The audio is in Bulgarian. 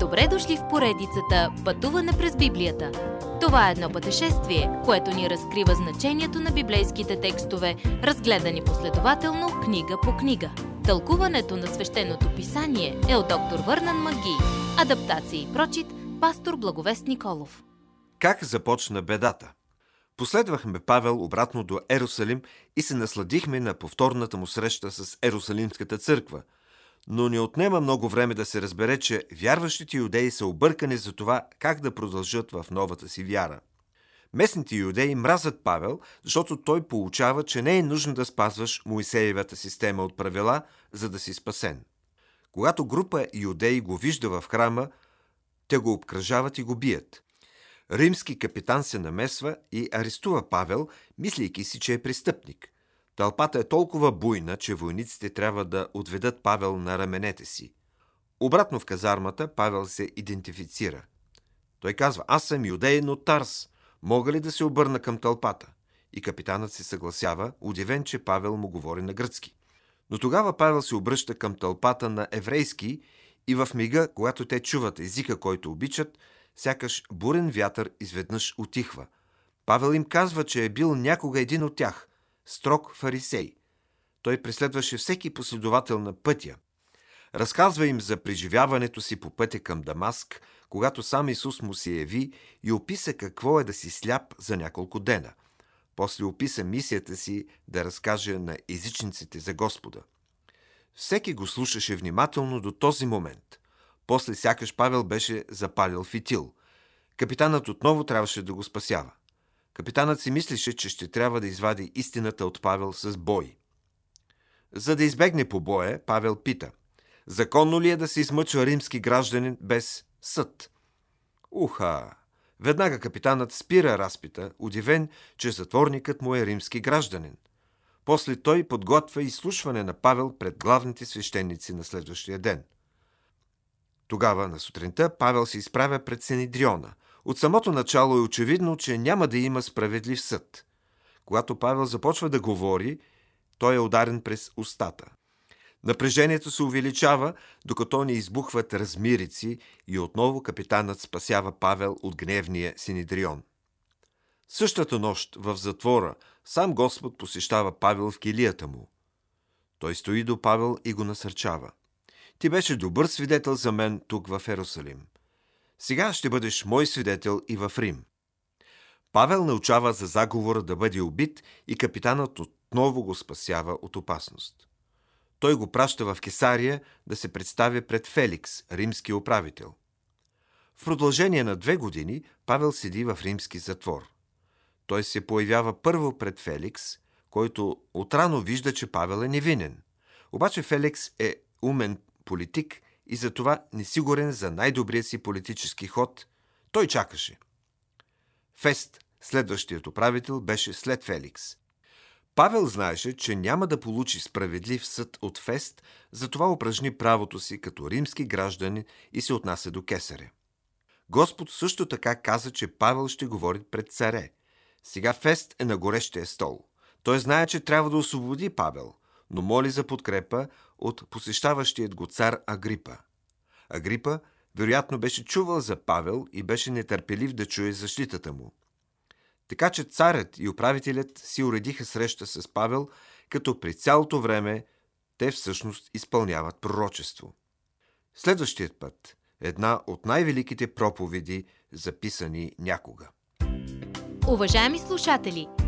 Добре дошли в поредицата Пътуване през Библията. Това е едно пътешествие, което ни разкрива значението на библейските текстове, разгледани последователно книга по книга. Тълкуването на свещеното писание е от доктор Върнан Маги. Адаптация и прочит, пастор Благовест Николов. Как започна бедата? Последвахме Павел обратно до Ерусалим и се насладихме на повторната му среща с Ерусалимската църква – но не отнема много време да се разбере, че вярващите юдеи са объркани за това как да продължат в новата си вяра. Местните юдеи мразят Павел, защото той получава, че не е нужно да спазваш Моисеевата система от правила, за да си спасен. Когато група юдеи го вижда в храма, те го обкръжават и го бият. Римски капитан се намесва и арестува Павел, мислейки си, че е престъпник – Тълпата е толкова буйна, че войниците трябва да отведат Павел на раменете си. Обратно в казармата Павел се идентифицира. Той казва, аз съм юдеен от Тарс. Мога ли да се обърна към тълпата? И капитанът се съгласява, удивен, че Павел му говори на гръцки. Но тогава Павел се обръща към тълпата на еврейски и в мига, когато те чуват езика, който обичат, сякаш бурен вятър изведнъж отихва. Павел им казва, че е бил някога един от тях строг фарисей. Той преследваше всеки последовател на пътя. Разказва им за преживяването си по пътя към Дамаск, когато сам Исус му се яви и описа какво е да си сляп за няколко дена. После описа мисията си да разкаже на езичниците за Господа. Всеки го слушаше внимателно до този момент. После сякаш Павел беше запалил фитил. Капитанът отново трябваше да го спасява. Капитанът си мислеше, че ще трябва да извади истината от Павел с бой. За да избегне побоя, Павел пита Законно ли е да се измъчва римски гражданин без съд? Уха! Веднага капитанът спира разпита, удивен, че затворникът му е римски гражданин. После той подготвя изслушване на Павел пред главните свещеници на следващия ден. Тогава на сутринта Павел се изправя пред Сенедриона – от самото начало е очевидно, че няма да има справедлив съд. Когато Павел започва да говори, той е ударен през устата. Напрежението се увеличава, докато не избухват размирици и отново капитанът спасява Павел от гневния Синедрион. Същата нощ в затвора сам Господ посещава Павел в килията му. Той стои до Павел и го насърчава. Ти беше добър свидетел за мен тук в Ерусалим. Сега ще бъдеш мой свидетел и в Рим. Павел научава за заговора да бъде убит и капитанът отново го спасява от опасност. Той го праща в Кесария да се представи пред Феликс, римски управител. В продължение на две години Павел седи в римски затвор. Той се появява първо пред Феликс, който отрано вижда, че Павел е невинен. Обаче Феликс е умен политик и затова несигурен за най-добрия си политически ход, той чакаше. Фест, следващият управител, беше след Феликс. Павел знаеше, че няма да получи справедлив съд от Фест, затова упражни правото си като римски граждани и се отнася до кесаря. Господ също така каза, че Павел ще говори пред царе. Сега Фест е на горещия стол. Той знае, че трябва да освободи Павел, но моли за подкрепа от посещаващият го цар Агрипа. Агрипа вероятно беше чувал за Павел и беше нетърпелив да чуе защитата му. Така че царят и управителят си уредиха среща с Павел, като при цялото време те всъщност изпълняват пророчество. Следващият път – една от най-великите проповеди, записани някога. Уважаеми слушатели!